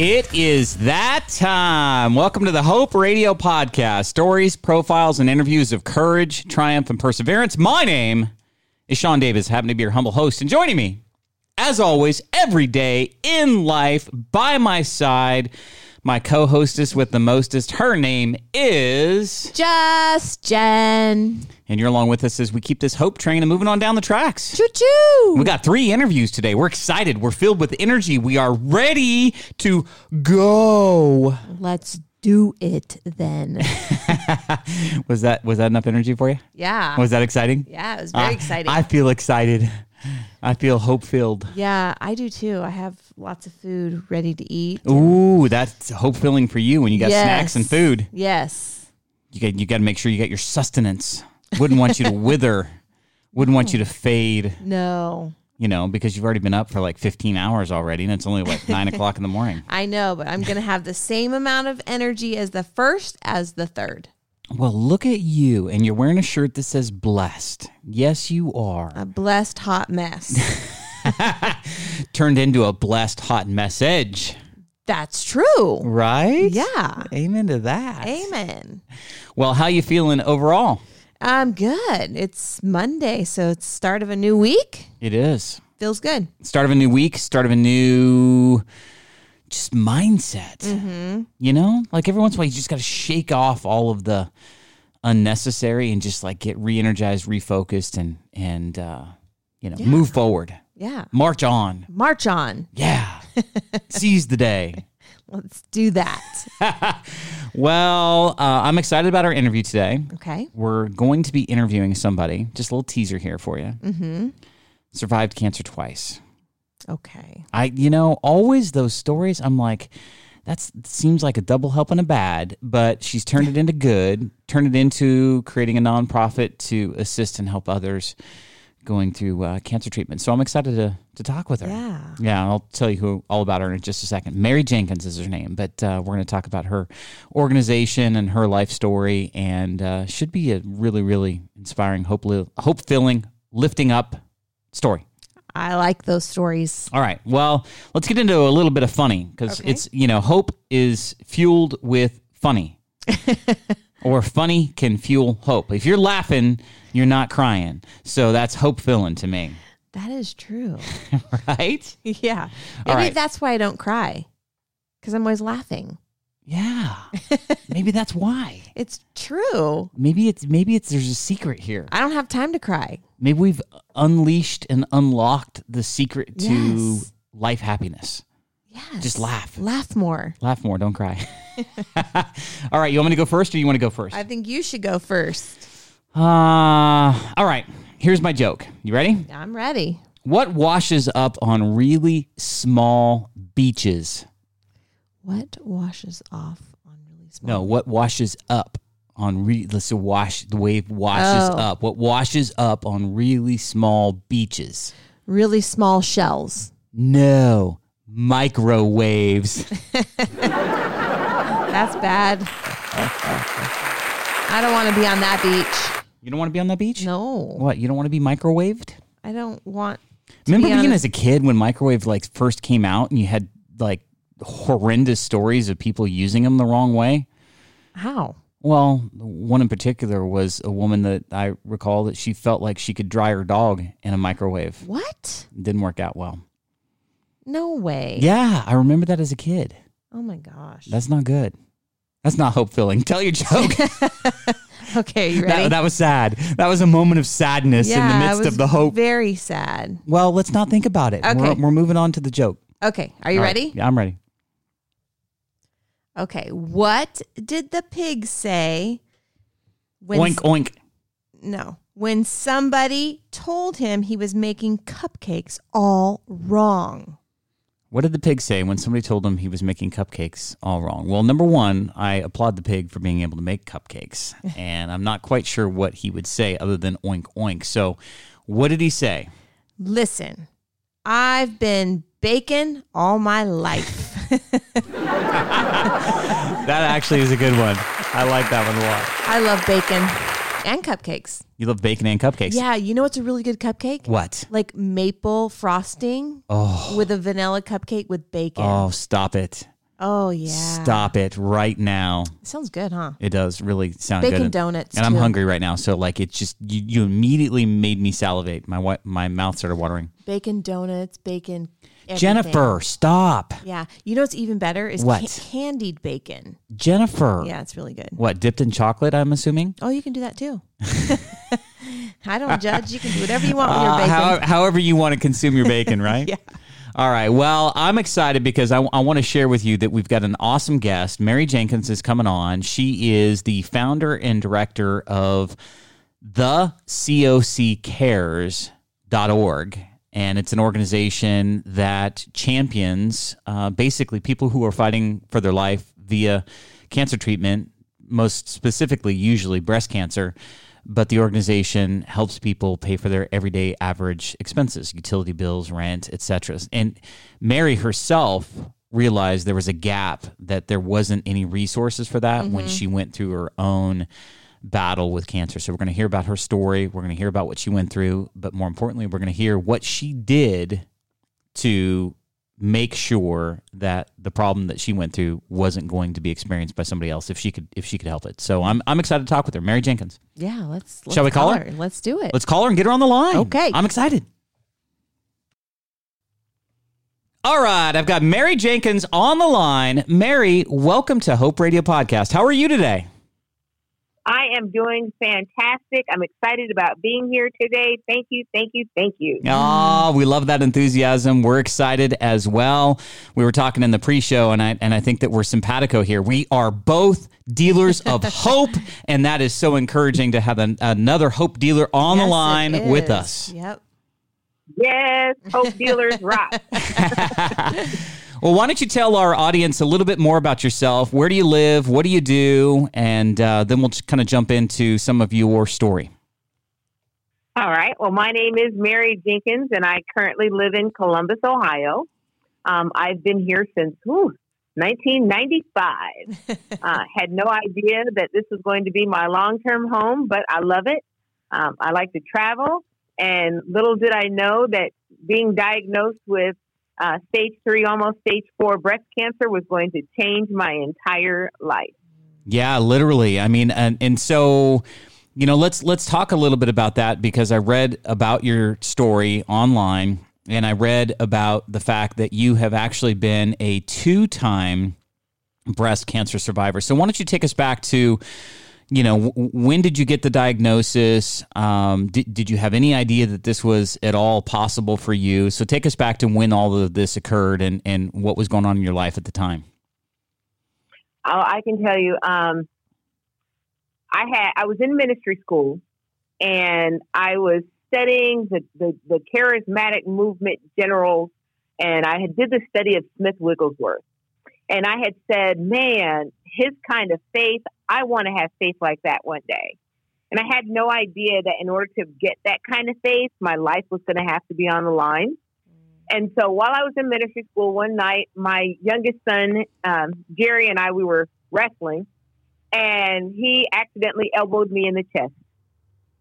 It is that time. Welcome to the Hope Radio Podcast stories, profiles, and interviews of courage, triumph, and perseverance. My name is Sean Davis, happen to be your humble host, and joining me, as always, every day in life by my side, my co hostess with the mostest. Her name is. Just Jen. And you're along with us as we keep this hope train and moving on down the tracks. Choo choo. We got three interviews today. We're excited. We're filled with energy. We are ready to go. Let's do it then. Was that was that enough energy for you? yeah. Was that exciting? yeah, it was very I- exciting. I feel excited. I feel hope filled. yeah, I do too. I have lots of food ready to eat. Ooh, that's hope filling for you when you got Yes. snacks and food. Yes. You got you got to make sure you get your sustenance. Wouldn't want you to wither. Wouldn't want you to fade. No. You know, because you've already been up for like 15 hours already, and it's only like nine o'clock in the morning. I know, but I'm going to have the same amount of energy as the first as the third. Well, look at you, and you're wearing a shirt that says "blessed." Yes, you are. A blessed hot mess. Turned into a blessed hot message, That's true. right? Yeah. Amen to that. Amen. Well, how you feeling overall? I'm good. It's Monday, so it's start of a new week. It is Feels good. start of a new week, start of a new just mindset. Mm-hmm. You know, like every once in a while, you just got to shake off all of the unnecessary and just like get re-energized, refocused, and and uh, you know move forward, Yeah. march on. March on. Yeah, seize the day. Let's do that. Well, uh, I'm excited about our interview today. Okay. We're going to be interviewing somebody. Just a little teaser here for you. Mm-hmm. Survived cancer twice. Okay. I, you know, always those stories. I'm like, that's seems like a double helping a bad, but she's turned it into good. Turned it into creating a nonprofit to assist and help others going through uh, cancer treatment. So I'm excited to to talk with her. Yeah. Yeah, I'll tell you who all about her in just a second. Mary Jenkins is her name, but uh, we're going to talk about her organization and her life story, and uh, should be a really, really inspiring, hope hope filling, lifting up story. I like those stories. All right. Well, let's get into a little bit of funny because Okay. it's, you know, hope is fueled with funny. or funny can fuel hope. If you're laughing, you're not crying. So that's hope filling to me. That is true. Right? yeah. All Maybe right. that's why I don't cry because I'm always laughing. Yeah. maybe that's why. It's true. Maybe it's maybe it's there's a secret here. I don't have time to cry. Maybe we've unleashed and unlocked the secret to Yes. life happiness. Yes. Just laugh. Laugh more. Laugh more, don't cry. all right, you want me to go first or you want to go first? I think you should go first. Uh, all right. Here's my joke. You ready? I'm ready. What washes up on really small beaches? What washes off on really small? No, what washes up on re let's say wash the wave washes Oh. up. What washes up on really small beaches? Really small shells. No. Microwaves. That's bad. I don't want to be on that beach. You don't want to be on that beach? No, What? You don't want to be microwaved? I don't want. Remember be being a- as a kid when microwave like first came out and you had like horrendous stories of people using them the wrong way? How? Well, one in particular was a woman that I recall that she felt like she could dry her dog in a microwave. What? Didn't work out well. No way. Yeah, I remember that as a kid. Oh my gosh. That's not good. That's not hope filling. Tell your joke. okay, you ready? that, that was sad. That was a moment of sadness in the midst of the hope. Very sad. Well, let's not think about it. We're, Okay. we're moving on to the joke. Okay, are you All right. ready? Yeah, I'm ready. Okay, what did the pig say when oink, oink. no, when somebody told him he was making cupcakes all wrong? What did the pig say when somebody told him he was making cupcakes all wrong? Well, number one, I applaud the pig for being able to make cupcakes. and I'm not quite sure what he would say other than oink, oink. So, what did he say? Listen, I've been baking all my life. That actually is a good one. I like that one a lot. I love bacon and cupcakes. You love bacon and cupcakes. Yeah, you know what's a really good cupcake? What? Like maple frosting Oh, with a vanilla cupcake with bacon. oh, stop it. Oh yeah. Stop it right now. Sounds good, huh? It does really sound good. Bacon good. donuts, And I'm too. hungry right now. So like it's just you, you immediately made me salivate. My wa- my mouth started watering. Bacon donuts, bacon. everything. Jennifer, stop. Yeah. You know what's even better is What? ca- candied bacon. Jennifer. Yeah, it's really good. What, dipped in chocolate, I'm assuming? Oh, you can do that too. I don't judge. You can do whatever you want with your Uh, bacon. how- however you want to consume your bacon, right? Yeah. All right. Well, I'm excited because I, I want to share with you that we've got an awesome guest. Mary Jenkins is coming on. She is the founder and director of the COCcares.org. And it's an organization that champions uh, basically people who are fighting for their life via cancer treatment, most specifically, usually breast cancer but the organization helps people pay for their everyday average expenses utility bills rent etc and mary herself realized there was a gap that there wasn't any resources for that when mm-hmm. she went through her own battle with cancer. So we're going to hear about her story we're going to hear about what she went through but more importantly we're going to hear what she did to make sure that the problem that she went through wasn't going to be experienced by somebody else if she could if she could help it so i'm, I'm excited to talk with her mary jenkins yeah, let's, let's Shall we call her? Let's do it. Let's call her and get her on the line. Okay. I'm excited. All right. I've got Mary Jenkins on the line. Mary, welcome to Hope Radio Podcast. How are you today? I am doing fantastic. I'm excited about being here today. Thank you, thank you, thank you. Oh, we love that enthusiasm. We're excited as well. We were talking in the pre-show, and I and I think that we're simpatico here. We are both dealers of hope, and that is so encouraging to have an, another hope dealer on Yes, the line with us. Yep. Yes, Hope Dealers rock. Well, why don't you tell our audience a little bit more about yourself? Where do you live? What do you do? And uh, then we'll kind of jump into some of your story. All right. Well, my name is Mary Jenkins, and I currently live in Columbus, Ohio. Um, I've been here since whew, 1995. uh, had no idea that this was going to be my long term home, but I love it. Um, I like to travel, and little did I know that being diagnosed with uh, stage three, almost stage four breast cancer was going to change my entire life. Yeah, literally. I mean, and and so you know, let's let's talk a little bit about that because I read about your story online and I read about the fact that you have actually been a two-time breast cancer survivor. So why don't you take us back to you know, w- when did you get the diagnosis? Um, did, did you have any idea that this was at all possible for you? So take us back to when all of this occurred and, and what was going on in your life at the time. Oh, I can tell you, um, I had I was in ministry school, and I was studying the, the, the charismatic movement generals, and I had did the study of Smith Wigglesworth, and I had said, "Man, his kind of faith, I want to have faith like that one day." And I had no idea that in order to get that kind of faith, my life was going to have to be on the line. And so while I was in ministry school one night, my youngest son, um, Jerry, and I, we were wrestling, and he accidentally elbowed me in the chest.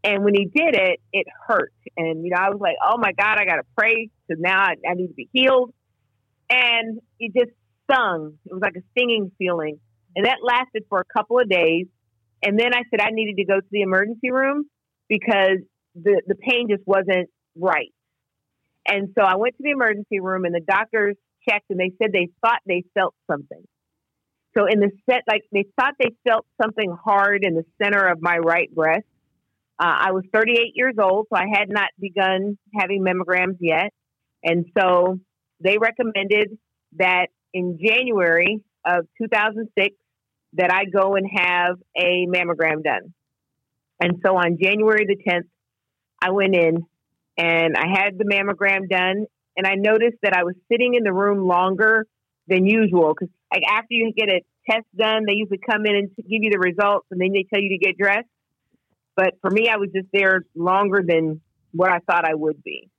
And when he did it, it hurt. And, you know, I was like, oh my God, I got to pray because now I, I need to be healed. And it just stung. It was like a stinging feeling. And that lasted for a couple of days. And then I said I needed to go to the emergency room because the, the pain just wasn't right. And so I went to the emergency room and the doctors checked and they said they thought they felt something. So in the set, like they thought they felt something hard in the center of my right breast. Uh, I was 38 years old, so I had not begun having mammograms yet. And so they recommended that in January of 2006 that I go and have a mammogram done. And so on January the 10th, I went in and I had the mammogram done. And I noticed that I was sitting in the room longer than usual because like after you get a test done, they usually come in and give you the results and then they tell you to get dressed. But for me, I was just there longer than what I thought I would be.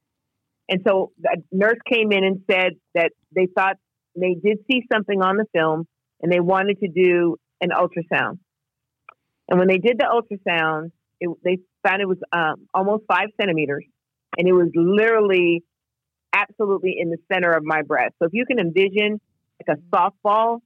And so the nurse came in and said that they thought they did see something on the film and they wanted to do an ultrasound. And when they did the ultrasound, it, they found it was um, almost five centimeters and it was literally absolutely in the center of my breast. So if you can envision like a softball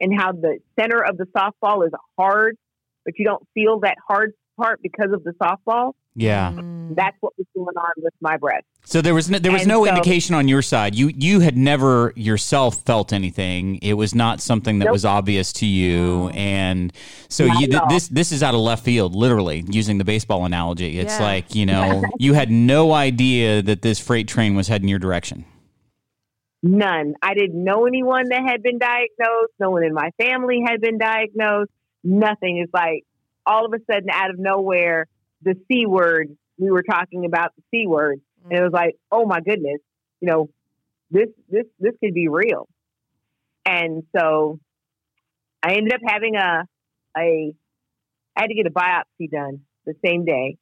and how the center of the softball is hard, but you don't feel that hard part because of the softball. Yeah. Mm. That's what was going on with my breast. So there was no, there was And no so- indication on your side. You you had never yourself felt anything. It was not something that Nope. was obvious to you, and so you th- this this is out of left field, literally using the baseball analogy. It's Yeah. like you know you had no idea that this freight train was heading your direction. None. I didn't know anyone that had been diagnosed. No one in my family had been diagnosed. Nothing. It's like all of a sudden, out of nowhere, the C word, we were talking about the C word. And it was like, oh my goodness, you know, this, this, this could be real. And so I ended up having a, a, I had to get a biopsy done the same day.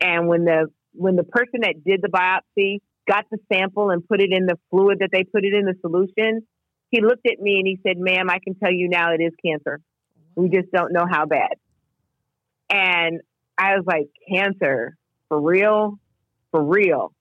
And when the, when the person that did the biopsy got the sample and put it in the fluid that they put it in the solution, he looked at me and he said, ma'am, I can tell you now it is cancer. We just don't know how bad. And I was like, cancer for real? For real?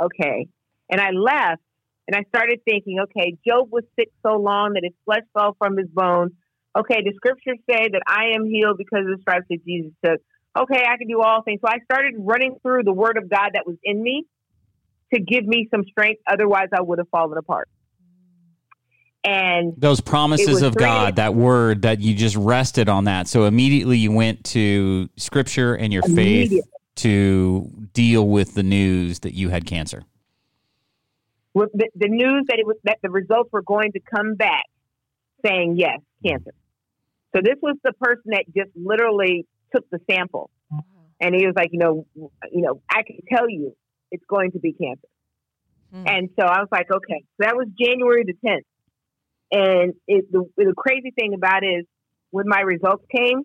Okay. And I left and I started thinking, okay, Job was sick so long that his flesh fell from his bones. Okay, the scriptures say that I am healed because of the stripes that Jesus took. Okay, I can do all things. So I started running through the word of God that was in me to give me some strength. Otherwise, I would have fallen apart. And Those promises of God, that word that you just rested on that. So immediately you went to scripture and your faith to deal with the news that you had cancer. with the, the news that it was that the results were going to come back saying yes, cancer. So this was the person that just literally took the sample, and he was like, you know, you know, I can tell you it's going to be cancer. Hmm. And so I was like, okay, so that was January the tenth, and it, the the crazy thing about it is when my results came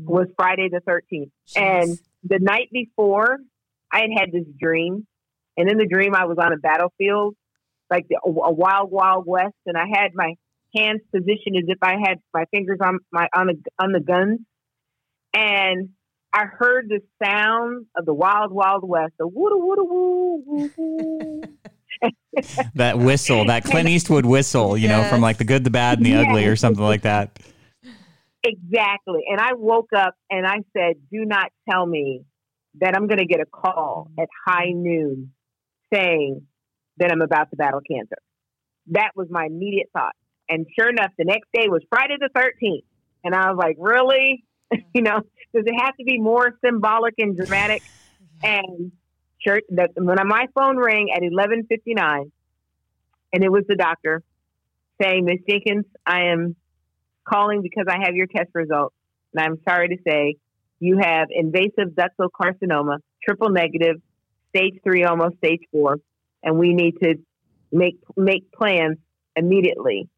was Friday the thirteenth. And the night before, I had had this dream, and in the dream, I was on a battlefield, like the, a wild, wild west, and I had my hands positioned as if I had my fingers on my on the on the guns, and I heard the sound of the wild, wild west, the woo woo woo woo woo. That whistle, that Clint Eastwood whistle, you know, from like the good, the bad, and the ugly, or something like that. Exactly. And I woke up and I said, do not tell me that I'm going to get a call at high noon saying that I'm about to battle cancer. That was my immediate thought. And sure enough, the next day was Friday the 13th. And I was like, really? you know, does it have to be more symbolic and dramatic? And sure, that when my phone rang at 11:59, and it was the doctor saying, "Miss Jenkins, I am calling because I have your test results, and I'm sorry to say you have invasive ductal carcinoma, triple negative, stage three, almost stage four, and we need to make make plans immediately,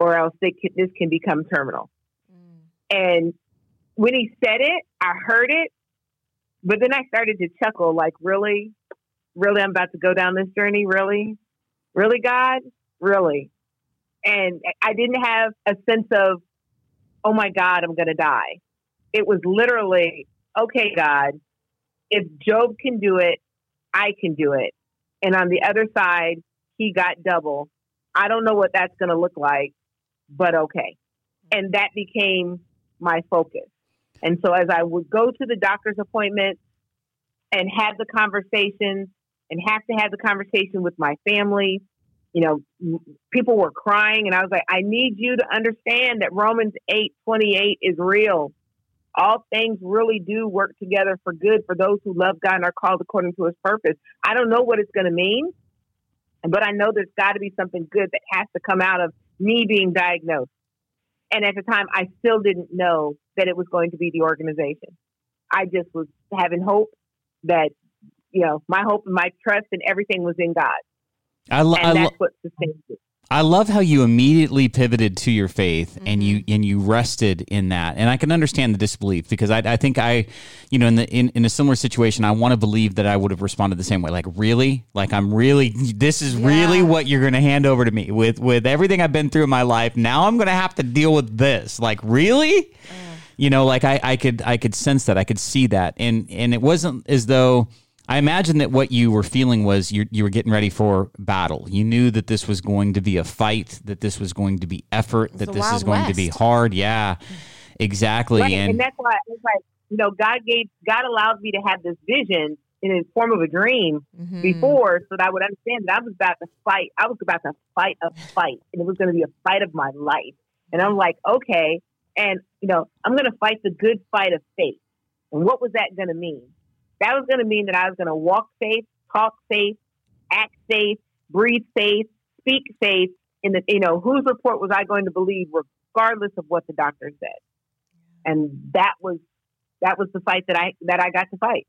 or else can, this can become terminal." Mm. And when he said it, I heard it, but then I started to chuckle, like, really, really, I'm about to go down this journey, really, really, God, really. And I didn't have a sense of, oh my God, I'm going to die. It was literally, okay, God, if Job can do it, I can do it. And on the other side, he got double. I don't know what that's going to look like, but okay. And that became my focus. And so as I would go to the doctor's appointment and have the conversations and have to have the conversation with my family, you know, people were crying and I was like, I need you to understand that Romans 8 28 is real. All things really do work together for good for those who love God and are called according to his purpose. I don't know what it's going to mean, but I know there's got to be something good that has to come out of me being diagnosed. And at the time, I still didn't know that it was going to be the organization. I just was having hope that, you know, my hope and my trust and everything was in God. I, lo- I, lo- that's what sustains it. I love how you immediately pivoted to your faith and you Mm-hmm. and you rested in that. And I can understand the disbelief because I, I think I, you know, in the in, in a similar situation, I want to believe that I would have responded the same way. Like, really? Like I'm really this is really what you're gonna hand over to me with with everything I've been through in my life. Now I'm gonna have to deal with this. Like, really? You know, like I, I could I could sense that. I could see that. And and it wasn't as though I imagine that what you were feeling was you, you were getting ready for battle. You knew that this was going to be a fight, that this was going to be effort, that this is going West. to be hard. Yeah, exactly. Right. And, and that's why it's like, you know, God gave, God allowed me to have this vision in the form of a dream mm-hmm. before so that I would understand that I was about to fight. I was about to fight a fight and it was going to be a fight of my life. And I'm like, okay. And, you know, I'm going to fight the good fight of faith. And what was that going to mean? That was going to mean that I was going to walk safe, talk safe, act safe, breathe safe, speak safe. In the, you know, whose report was I going to believe, regardless of what the doctor said? And that was that was the fight that I that I got to fight.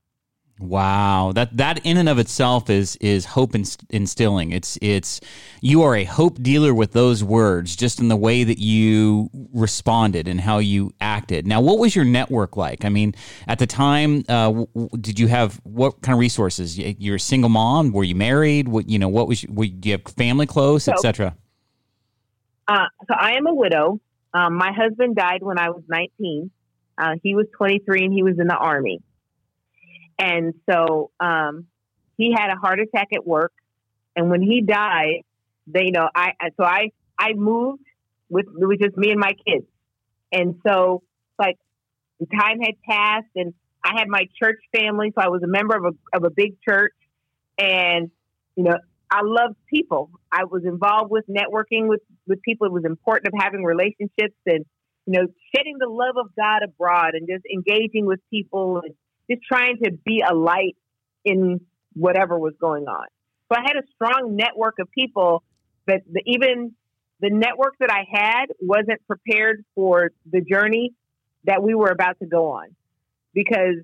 Wow, that that in and of itself is is hope instilling. It's it's you are a hope dealer with those words, just in the way that you responded and how you acted. Now, what was your network like? I mean, at the time, uh, did you have what kind of resources? You're a single mom. Were you married? What you know? What was? Were, do you have family close, so, etc.? Uh, so I am a widow. Um, my husband died when I was 19. Uh, he was 23 and he was in the army. And so um, he had a heart attack at work. And when he died, they, you know, I, so I, I moved with, it was just me and my kids. And so like time had passed and I had my church family. So I was a member of a, of a big church and, you know, I loved people. I was involved with networking with, with people. It was important of having relationships and, you know, shedding the love of God abroad and just engaging with people and just trying to be a light in whatever was going on. So I had a strong network of people but the, even the network that I had wasn't prepared for the journey that we were about to go on because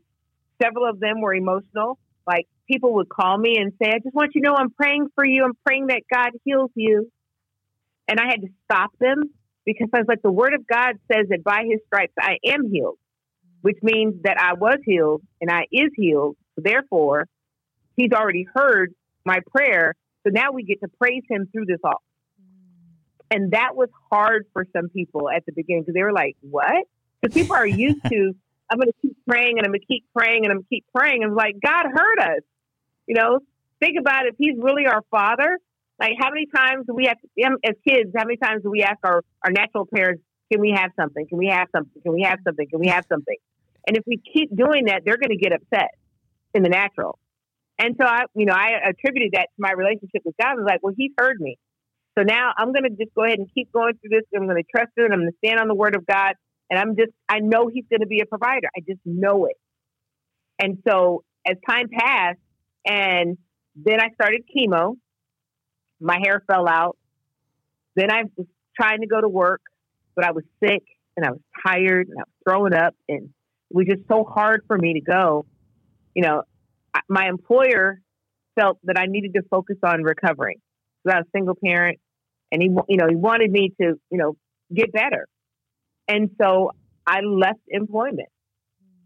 several of them were emotional. Like people would call me and say, I just want you to know I'm praying for you. I'm praying that God heals you. And I had to stop them because I was like, the word of God says that by his stripes I am healed which means that I was healed and I is healed. Therefore, he's already heard my prayer. So now we get to praise him through this all. And that was hard for some people at the beginning because they were like, what? Because people are used to, I'm going to keep praying and I'm going to keep praying and I'm going to keep praying. And like, God heard us. You know, think about it. If he's really our father, like how many times do we have, as kids, how many times do we ask our, our natural parents, can we have something? Can we have something? Can we have something? Can we have something? And if we keep doing that, they're going to get upset in the natural. And so I, you know, I attributed that to my relationship with God. I was like, well, He's heard me. So now I'm going to just go ahead and keep going through this. I'm going to trust Him. I'm going to stand on the Word of God. And I'm just, I know He's going to be a provider. I just know it. And so as time passed, and then I started chemo, my hair fell out. Then I was trying to go to work, but I was sick and I was tired and I was throwing up and it was just so hard for me to go. You know, my employer felt that I needed to focus on recovering. So I was a single parent, and he, you know, he wanted me to, you know, get better. And so I left employment,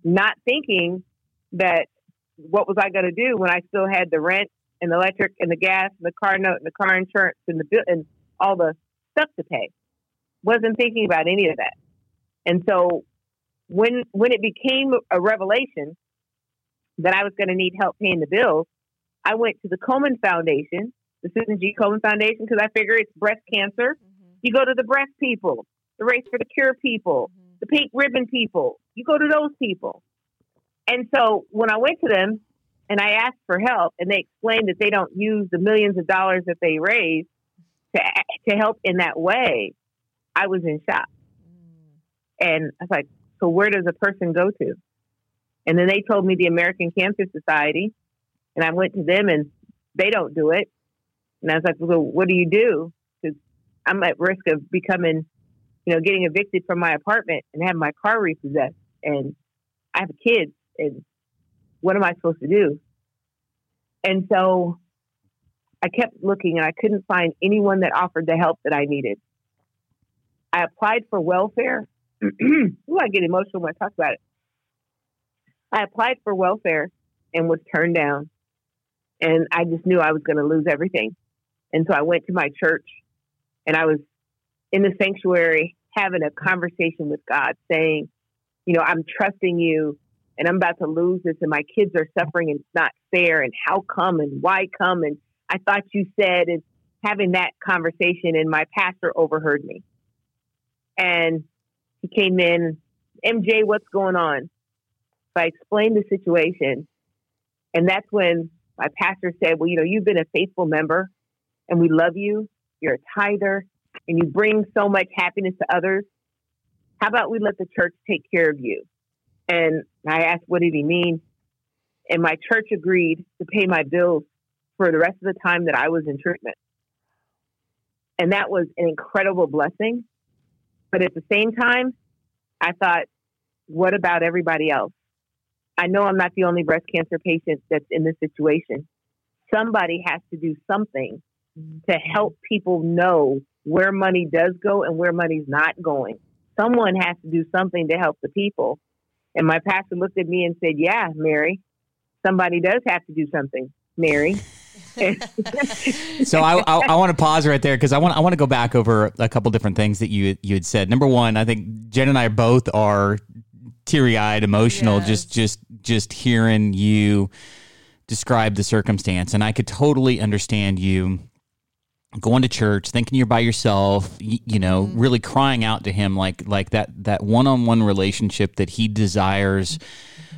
not thinking that what was I going to do when I still had the rent and the electric and the gas and the car note and the car insurance and the bill and all the stuff to pay. Wasn't thinking about any of that. And so when when it became a revelation that I was going to need help paying the bills, I went to the Komen Foundation, the Susan G. Komen Foundation, because I figure it's breast cancer. Mm-hmm. You go to the breast people, the Race for the Cure people, mm-hmm. the Pink Ribbon people. You go to those people. And so when I went to them and I asked for help, and they explained that they don't use the millions of dollars that they raise to to help in that way, I was in shock. Mm. And I was like, so where does a person go to? And then they told me the American Cancer Society, and I went to them, and they don't do it. And I was like, well, what do you do? Because I'm at risk of becoming, you know, getting evicted from my apartment and have my car repossessed, and I have kids, and what am I supposed to do? And so I kept looking, and I couldn't find anyone that offered the help that I needed. I applied for welfare Ooh, I get emotional when I talk about it. I applied for welfare and was turned down. And I just knew I was going to lose everything. And so I went to my church and I was in the sanctuary having a conversation with God saying, you know, I'm trusting you and I'm about to lose this and my kids are suffering and it's not fair and how come and why come and I thought you said and having that conversation and my pastor overheard me. And he came in, MJ, what's going on? So I explained the situation. And that's when my pastor said, Well, you know, you've been a faithful member and we love you. You're a tither and you bring so much happiness to others. How about we let the church take care of you? And I asked, what did he mean? And my church agreed to pay my bills for the rest of the time that I was in treatment. And that was an incredible blessing. But at the same time, I thought, what about everybody else? I know I'm not the only breast cancer patient that's in this situation. Somebody has to do something mm-hmm. to help people know where money does go and where money's not going. Someone has to do something to help the people. And my pastor looked at me and said, Yeah, Mary, somebody does have to do something, Mary. so I, I, I, want to pause right there because I want I want to go back over a couple different things that you you had said. Number one, I think Jen and I both are teary eyed, emotional, yes. just just just hearing you describe the circumstance, and I could totally understand you going to church thinking you're by yourself you, you know mm-hmm. really crying out to him like like that that one-on-one relationship that he desires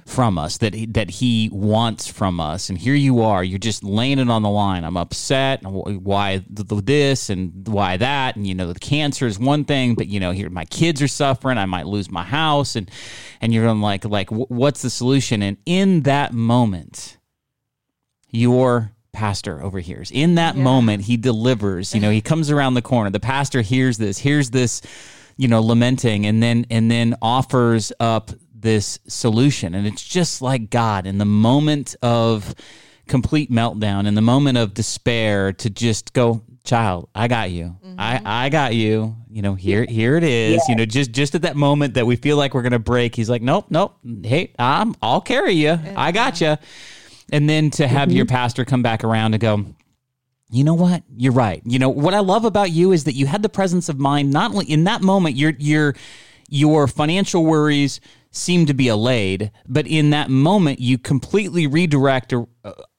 from us that he, that he wants from us. And here you are you're just laying it on the line. I'm upset why this and why that? And you know the cancer is one thing but you know here my kids are suffering i might lose my house and and you're like like what's the solution? And in that moment your pastor overhears. In that yeah. moment, he delivers. You know, he comes around the corner. The pastor hears this, hears this, you know, lamenting, and then and then offers up this solution. And it's just like God in the moment of complete meltdown, in the moment of despair, to just go, child, I got you. Mm-hmm. I, I got you. You know, here here it is. Yeah. You know, just just at that moment that we feel like we're gonna break, he's like, Nope, nope. Hey, I'm I'll carry you. I got you and then to have mm-hmm. your pastor come back around and go you know what? You're right. You know what i love about you is that you had the presence of mind not only in that moment your your your financial worries seem to be allayed but in that moment you completely redirect uh,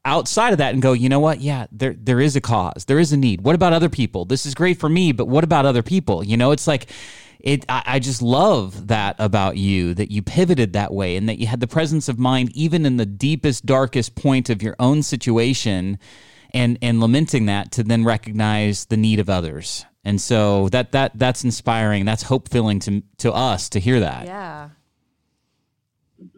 outside of that and go you know what? Yeah there there is a cause. There is a need. What about other people? This is great for me but what about other people? You know it's like it I, I, just love that about you that you pivoted that way and that you had the presence of mind even in the deepest darkest point of your own situation and and lamenting that to then recognize the need of others. And so that that that's inspiring. That's hope filling to to us to hear that. Yeah.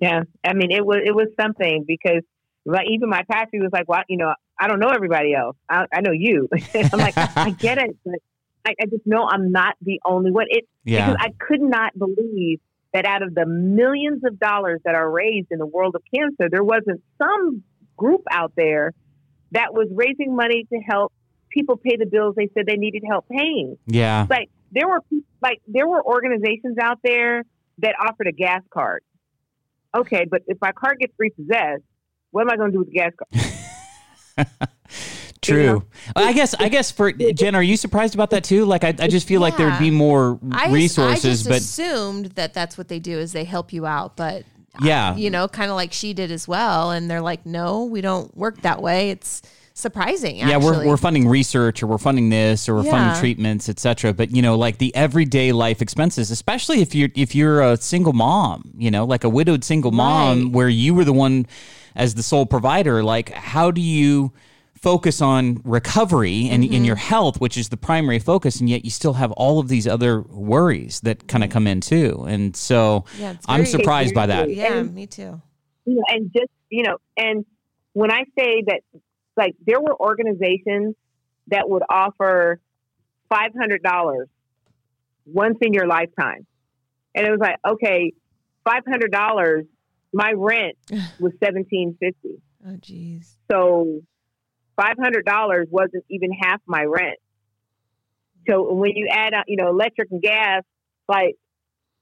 Yeah. I mean it was it was something because like even my pastor was like well you know i don't know everybody else. I, I know you. I'm like i get it but I, I just know I'm not the only one. It yeah. because I could not believe that out of the millions of dollars that are raised in the world of cancer, there wasn't some group out there that was raising money to help people pay the bills they said they needed help paying. Yeah. Like there were like there were organizations out there that offered a gas card. Okay, but if my car gets repossessed, what am I going to do with the gas card? True. I guess. I guess for Jen, are you surprised about that too? Like, I, I just feel yeah. like there'd be more I resources. Just, I just but assumed that that's what they do is they help you out, but yeah, you know, kind of like she did as well. And they're like, no, we don't work that way. It's surprising. Actually. Yeah, we're, we're funding research or we're funding this or we're yeah. funding treatments, etc. But you know, like the everyday life expenses, especially if you're if you're a single mom, you know, like a widowed single mom, right. where you were the one as the sole provider. Like, how do you focus on recovery and mm-hmm. in your health, which is the primary focus, and yet you still have all of these other worries that kind of come in too. And so yeah, I'm surprised by that. Yeah, and, me too. You know, and just you know, and when I say that, like there were organizations that would offer five hundred dollars once in your lifetime, and it was like, okay, five hundred dollars. My rent was seventeen fifty. Oh, geez. So $500 wasn't even half my rent. So when you add you know, electric and gas, like,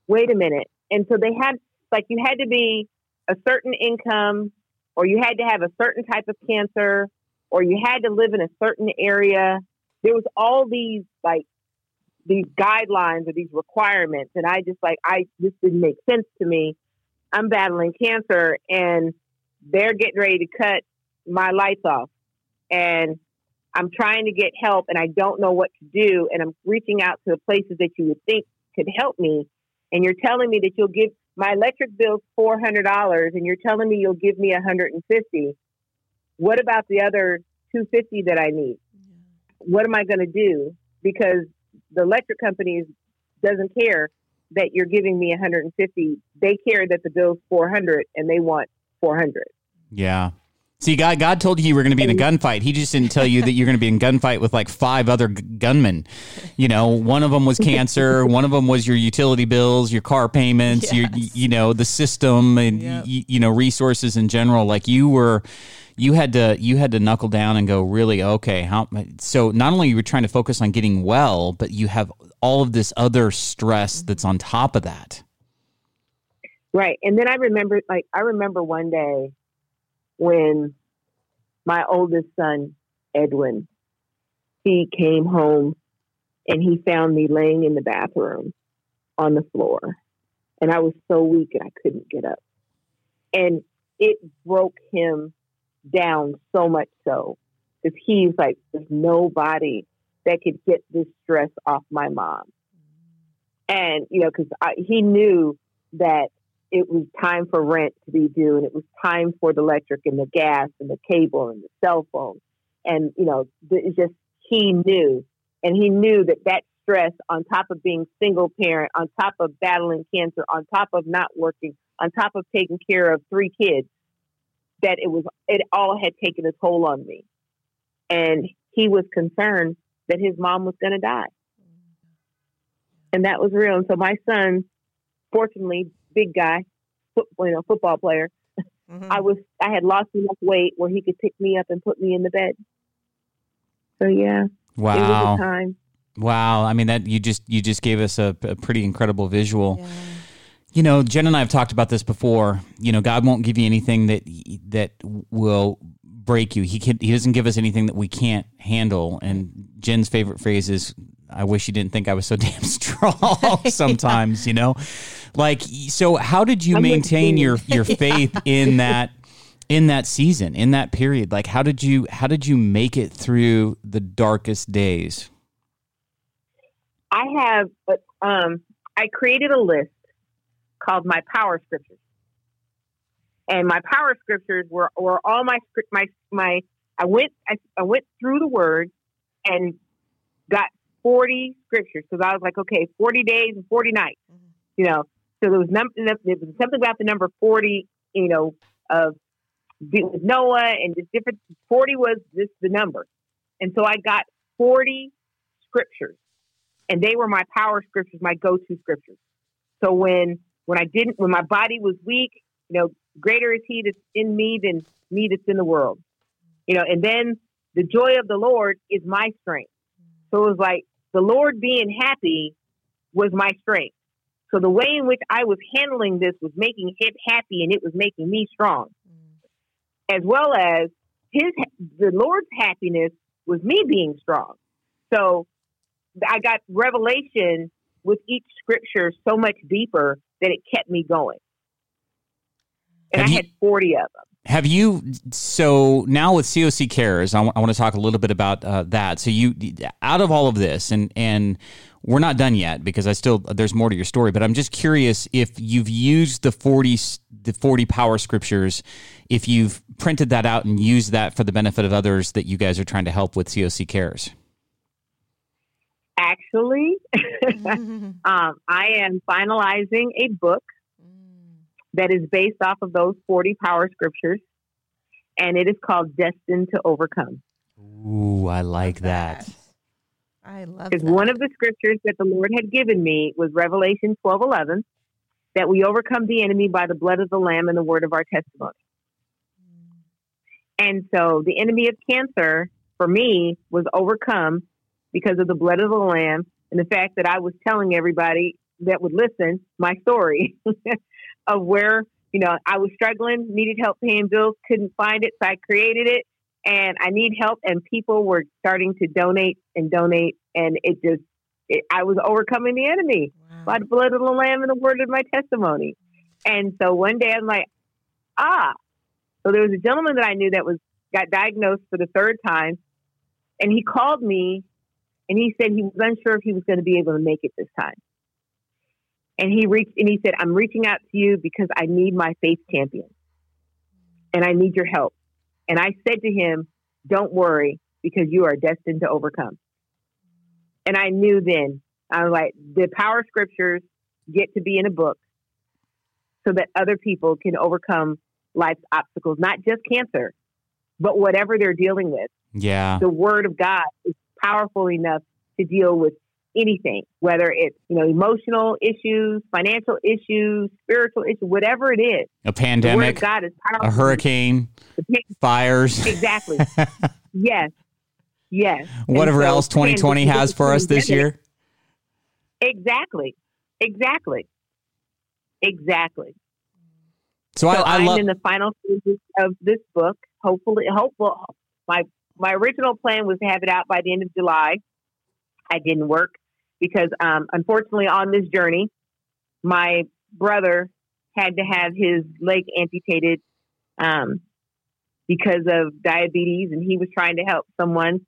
wait a minute. And so they had, like, you had to be a certain income or you had to have a certain type of cancer or you had to live in a certain area. There was all these, like, these guidelines or these requirements. And I just, like, I, this didn't make sense to me. I'm battling cancer and they're getting ready to cut my lights off. And I'm trying to get help and I don't know what to do. And I'm reaching out to the places that you would think could help me. And you're telling me that you'll give my electric bill's $400 and you're telling me you'll give me 150. What about the other 250 that I need? What am I going to do? Because the electric company doesn't care that you're giving me 150. They care that the bill's 400 and they want 400. Yeah. See, God, God told you you were going to be in a gunfight. He just didn't tell you that you're going to be in a gunfight with like five other g- gunmen. You know, one of them was cancer. one of them was your utility bills, your car payments, your, you know, the system, and Yep. y- you know, resources in general. Like you were, you had to, you had to knuckle down and go, really, okay. How? So not only you were trying to focus on getting well, but you have all of this other stress that's on top of that. Right. And then I remember, like, I remember one day when my oldest son, Edwin, he came home and he found me laying in the bathroom on the floor. And I was so weak and I couldn't get up. And it broke him down so much so because he's like, there's nobody that could get this stress off my mom. And, you know, because he knew that it was time for rent to be due and it was time for the electric and the gas and the cable and the cell phone. And you know it's just he knew and he knew that that stress on top of being single parent on top of battling cancer on top of not working on top of taking care of three kids that it was it all had taken a toll on me. And he was concerned that his mom was going to die. And that was real. And so my son fortunately big guy, foot, you know, football player. Mhm. I was I had lost enough weight where he could pick me up and put me in the bed. So yeah, it was Wow. a time. Wow. I mean, that you just, you just gave us a, a pretty incredible visual. Yeah. You know, Jen and I have talked about this before. You know, God won't give you anything that that will break you. He can, he doesn't give us anything that we can't handle. And Jen's favorite phrase is, "I wish you didn't think I was so damn strong." Sometimes, you know, like so. How did you I'm maintain your your faith in that in that season in that period? Like, how did you how did you make it through the darkest days? I have um I created a list called my power scriptures. And my power scriptures were, were all my script my my I went I, I went through the word and got 40 scriptures because I was like, okay, 40 days and 40 nights. You know, so there was, num- there was something about the number 40, you know, of with Noah and the different 40 was this the number. And so I got 40 scriptures and they were my power scriptures, my go-to scriptures. So when when I didn't, when my body was weak, you know, greater is He that's in me than me that's in the world. You know, and then the joy of the Lord is my strength. So it was like the Lord being happy was my strength. So the way in which I was handling this was making Him happy, and it was making me strong, as well as His the Lord's happiness was me being strong. So I got revelation with each scripture so much deeper that it kept me going. And Have I you- had 40 of them. Have you so now with COC Cares? I want to talk a little bit about uh, that. So you, out of all of this, and and we're not done yet because I still there's more to your story. But I'm just curious if you've used the forty the forty power scriptures, if you've printed that out and used that for the benefit of others that you guys are trying to help with COC Cares. Actually, um, I am finalizing a book that is based off of those 40 power scriptures, and it is called Destined to Overcome. Ooh, I like that. I love Because one of the scriptures that the Lord had given me was Revelation 12 11, that we overcome the enemy by the blood of the Lamb and the word of our testimony. And so the enemy of cancer for me was overcome because of the blood of the Lamb and the fact that I was telling everybody that would listen my story of where, you know, I was struggling, needed help paying bills, couldn't find it. So I created it and I need help. And people were starting to donate and donate. And it just, it, I was overcoming the enemy Wow. by the blood of the Lamb and the word of my testimony. And so one day I'm like, ah. So there was a gentleman that I knew that was got diagnosed for the third time, and he called me, and he said he was unsure if he was going to be able to make it this time. And he reached and he said, "I'm reaching out to you because I need my faith champion, and I need your help." And I said to him, "Don't worry, because you are destined to overcome." And I knew then I was like, the power scriptures get to be in a book so that other people can overcome life's obstacles, not just cancer, but whatever they're dealing with. Yeah. The word of God is powerful enough to deal with anything, whether it's, you know, emotional issues, financial issues, spiritual issues, whatever it is. A pandemic, God is powerful. a hurricane, fires. Exactly. yes. Yes. Whatever so, else 2020 has for us this year. Exactly. Exactly. Exactly. So, so I, am love in the final stages of this book. Hopefully, hopeful. My my original plan was to have it out by the end of July. I didn't work because, um, unfortunately, on this journey, my brother had to have his leg amputated um, because of diabetes, and he was trying to help someone.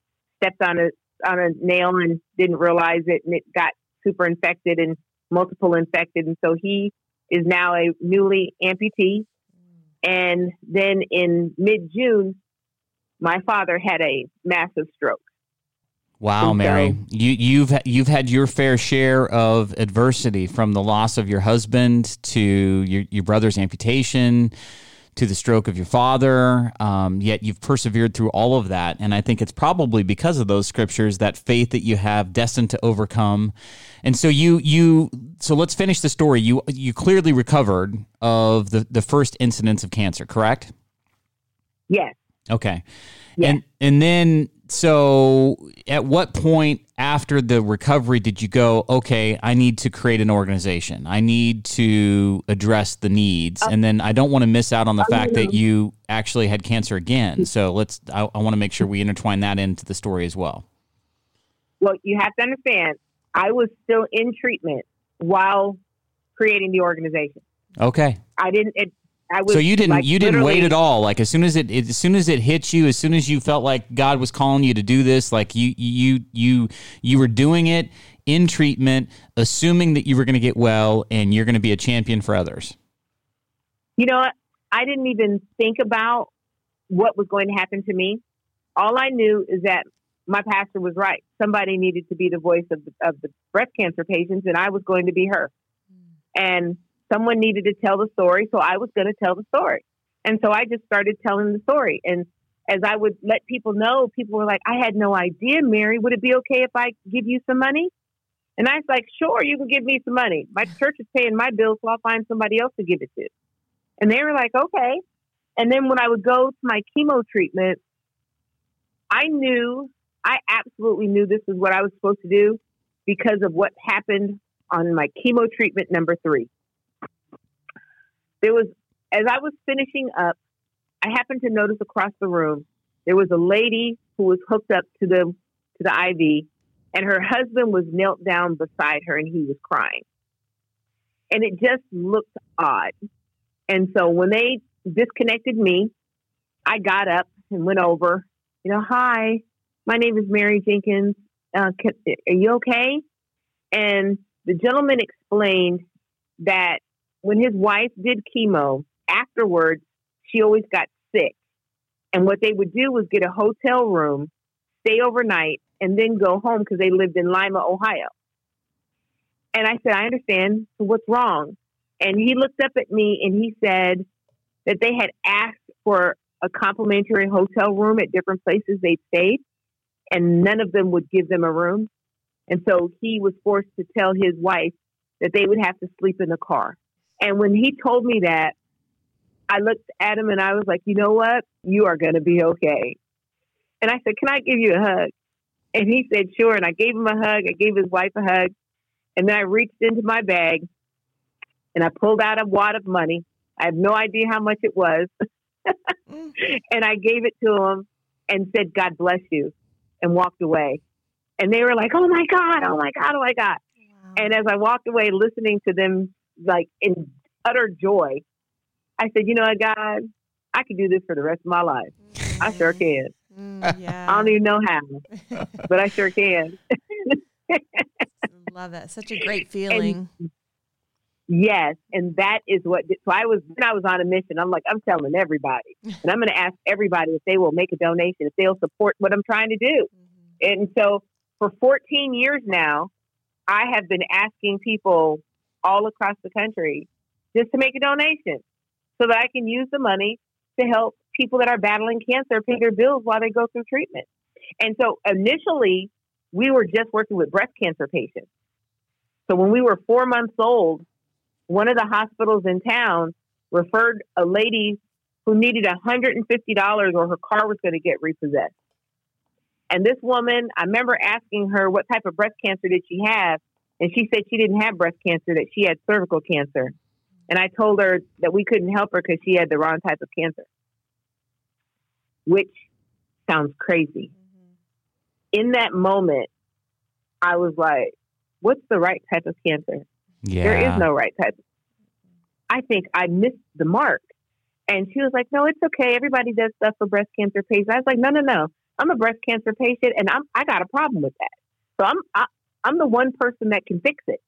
Stepped on a on a nail and didn't realize it, and it got super infected and multiple infected. And so he is now a newly amputee. And then in mid June, my father had a massive stroke. Wow, and Mary, so, you, you've you've had your fair share of adversity from the loss of your husband to your your brother's amputation to the stroke of your father, um, yet you've persevered through all of that. And I think it's probably because of those scriptures that faith that you have destined to overcome. And so you you so let's finish the story. You you clearly recovered of the the first incidence of cancer, correct? Yes. Okay. Yes. And and then so at what point after the recovery did you go okay i need to create an organization. I need to address the needs uh, and then i don't want to miss out on the fact that you actually had cancer again. So let's i, I want to make sure we intertwine that into the story as well. Well you have to understand i was still in treatment while creating the organization. Okay. I didn't it, I was so you didn't like, you didn't wait at all. Like as soon as it, it, as soon as it hit you, as soon as you felt like God was calling you to do this, like you you you you were doing it in treatment, assuming that you were going to get well and you're going to be a champion for others. You know, I didn't even think about what was going to happen to me. All I knew is that my pastor was right. Somebody needed to be the voice of the, of the breast cancer patients, and I was going to be her. Mm. And someone needed to tell the story, so I was going to tell the story. And so I just started telling the story. And as I would let people know, people were like, I had no idea, Mary. Would it be okay if I give you some money? And I was like, sure, you can give me some money. My church is paying my bills, so I'll find somebody else to give it to. And they were like, okay. And then when I would go to my chemo treatment, I knew, I absolutely knew this is what I was supposed to do because of what happened on my chemo treatment number three there was as I was finishing up, I happened to notice across the room there was a lady who was hooked up to the to the IV, and her husband was knelt down beside her, and he was crying, and it just looked odd. And so when they disconnected me, I got up and went over. You know, hi, my name is Mary Jenkins. Uh, can, are you okay? And the gentleman explained that when his wife did chemo, afterwards, she always got sick. And what they would do was get a hotel room, stay overnight, and then go home because they lived in Lima, Ohio. And I said, I understand. So what's wrong? And he looked up at me and he said that they had asked for a complimentary hotel room at different places they stayed, and none of them would give them a room. And so he was forced to tell his wife that they would have to sleep in the car. And when he told me that, I looked at him and I was like, you know what? You are going to be okay. And I said, can I give you a hug? And he said, sure. And I gave him a hug. I gave his wife a hug. And then I reached into my bag and I pulled out a wad of money. I have no idea how much it was. and I gave it to him and said, God bless you, and walked away. And they were like, oh my God, oh my God, oh my God. Wow. And as I walked away listening to them like in utter joy. I said, you know what, God, I could do this for the rest of my life. I sure can. Mm, yeah. I don't even know how, but I sure can. Love that. Such a great feeling. Yes, and that is what. So I was when I was on a mission. I'm like, I'm telling everybody, and I'm going to ask everybody if they will make a donation, if they'll support what I'm trying to do. Mm-hmm. And so for 14 years now, I have been asking people all across the country just to make a donation, so that I can use the money to help people that are battling cancer pay their bills while they go through treatment. And so initially, we were just working with breast cancer patients. So when we were four months old one of the hospitals in town referred a lady who needed $150 or her car was going to get repossessed. And this woman, I remember asking her what type of breast cancer did she have, and she said she didn't have breast cancer, that she had cervical cancer. And I told her that we couldn't help her because she had the wrong type of cancer, which sounds crazy. Mm-hmm. In that moment, I was like, what's the right type of cancer? Yeah. There is no right type. I think I missed the mark. And she was like, no, it's okay. Everybody does stuff for breast cancer patients. I was like, no, no, no. I'm a breast cancer patient and I'm, I got a problem with that. So I'm, I, I'm the one person that can fix it.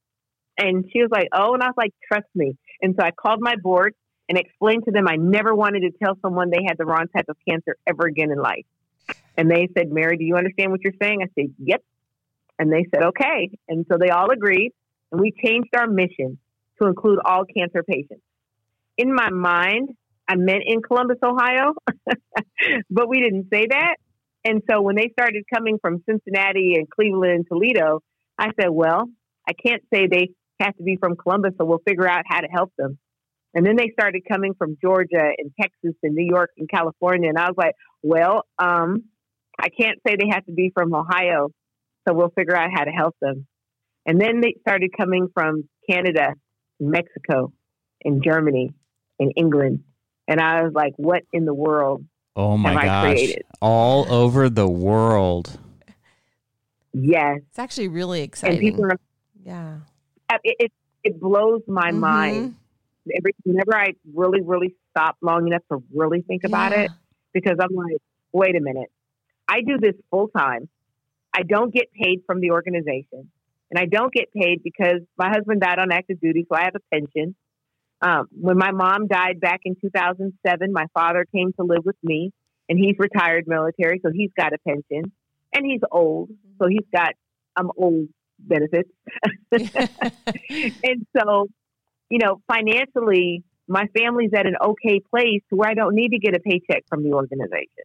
And she was like, oh, and I was like, trust me. And so I called my board and explained to them I never wanted to tell someone they had the wrong type of cancer ever again in life. And they said, Mary, do you understand what you're saying? I said, yep. And they said, okay. And so they all agreed and we changed our mission to include all cancer patients. In my mind, I meant in Columbus, Ohio, but we didn't say that. And so when they started coming from Cincinnati and Cleveland and Toledo, I said, well, I can't say they have to be from Columbus, so we'll figure out how to help them. And then they started coming from Georgia and Texas and New York and California. And I was like, well, um, I can't say they have to be from Ohio, so we'll figure out how to help them. And then they started coming from Canada, Mexico, and Germany, and England. And I was like, what in the world? Oh my gosh. created? All over the world. Yes. It's actually really And exciting. people are, yeah. it, it, it blows my Mhm. mind. Every, whenever I really, really stop long enough to really think about Yeah. it, because I'm like, wait a minute. I do this full time. I don't get paid from the organization. And I don't get paid because my husband died on active duty, so I have a pension. Um, when my mom died back in 2007, my father came to live with me, and he's retired military, so he's got a pension. And he's old, so he's got um, old benefits. and so, you know, financially, my family's at an okay place where I don't need to get a paycheck from the organization.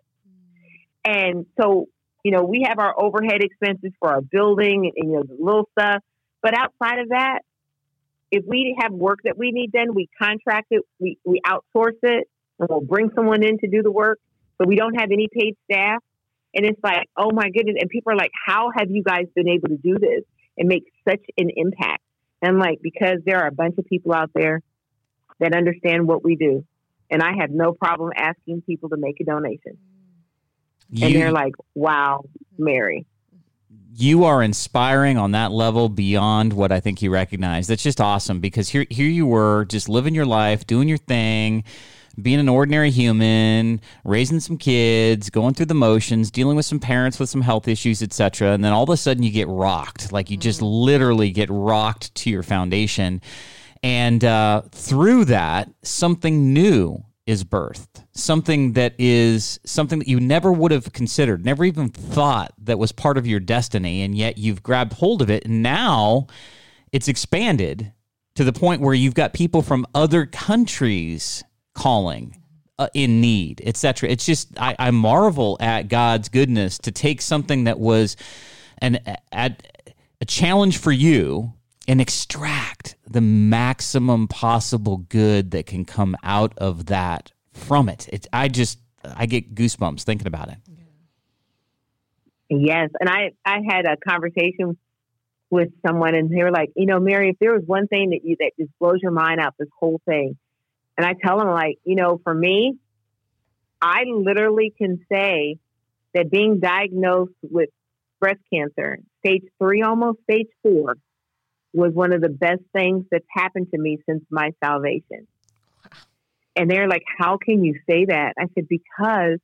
And so, you know, we have our overhead expenses for our building and, you know, the little stuff. But outside of that, if we have work that we need done, we contract it, we, we outsource it, and we'll bring someone in to do the work. But we don't have any paid staff. And it's like, oh my goodness. And people are like, how have you guys been able to do this and make such an impact? And like, because there are a bunch of people out there that understand what we do. And I have no problem asking people to make a donation. and they're like, wow, Mary. you are inspiring on that level beyond what I think you recognize. That's just awesome because here here you were just living your life, doing your thing, being an ordinary human, raising some kids, going through the motions, dealing with some parents with some health issues, etc. And then all of a sudden you get rocked. Like you just literally get rocked to your foundation. And uh, through that, something new is birthed. Something that is something that you never would have considered, never even thought that was part of your destiny. And yet you've grabbed hold of it. And now it's expanded to the point where you've got people from other countries calling uh, in need, etc. It's just I, I marvel at God's goodness to take something that was an at a challenge for you and extract the maximum possible good that can come out of that from it. It I just I get goosebumps thinking about it. Yes, and I I had a conversation with someone, and they were like, you know, Mary, if there was one thing that you that just blows your mind out this whole thing, and I tell them like, you know, for me, I literally can say that being diagnosed with breast cancer, stage three, almost stage four, was one of the best things that's happened to me since my salvation. And they're like, How can you say that? I said, Because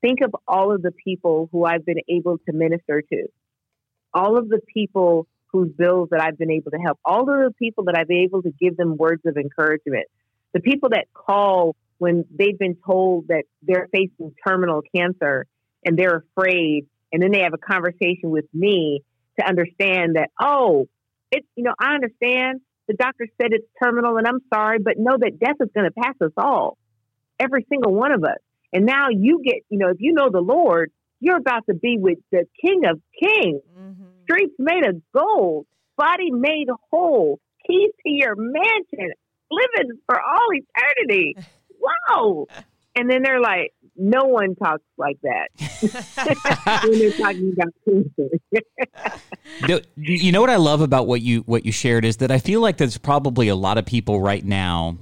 think of all of the people who I've been able to minister to, all of the people whose bills that I've been able to help, all of the people that I've been able to give them words of encouragement, the people that call when they've been told that they're facing terminal cancer and they're afraid, and then they have a conversation with me to understand that, oh, it's, you know, I understand the doctor said it's terminal and I'm sorry, but know that death is going to pass us all, every single one of us. And now you get, you know, if you know the Lord, you're about to be with the King of Kings, mm-hmm. streets made of gold, body made whole, keys to your mansion, living for all eternity. Wow. And then they're like, no one talks like that when they're talking about cancer. you know what I love about what you what you shared is that I feel like there's probably a lot of people right now,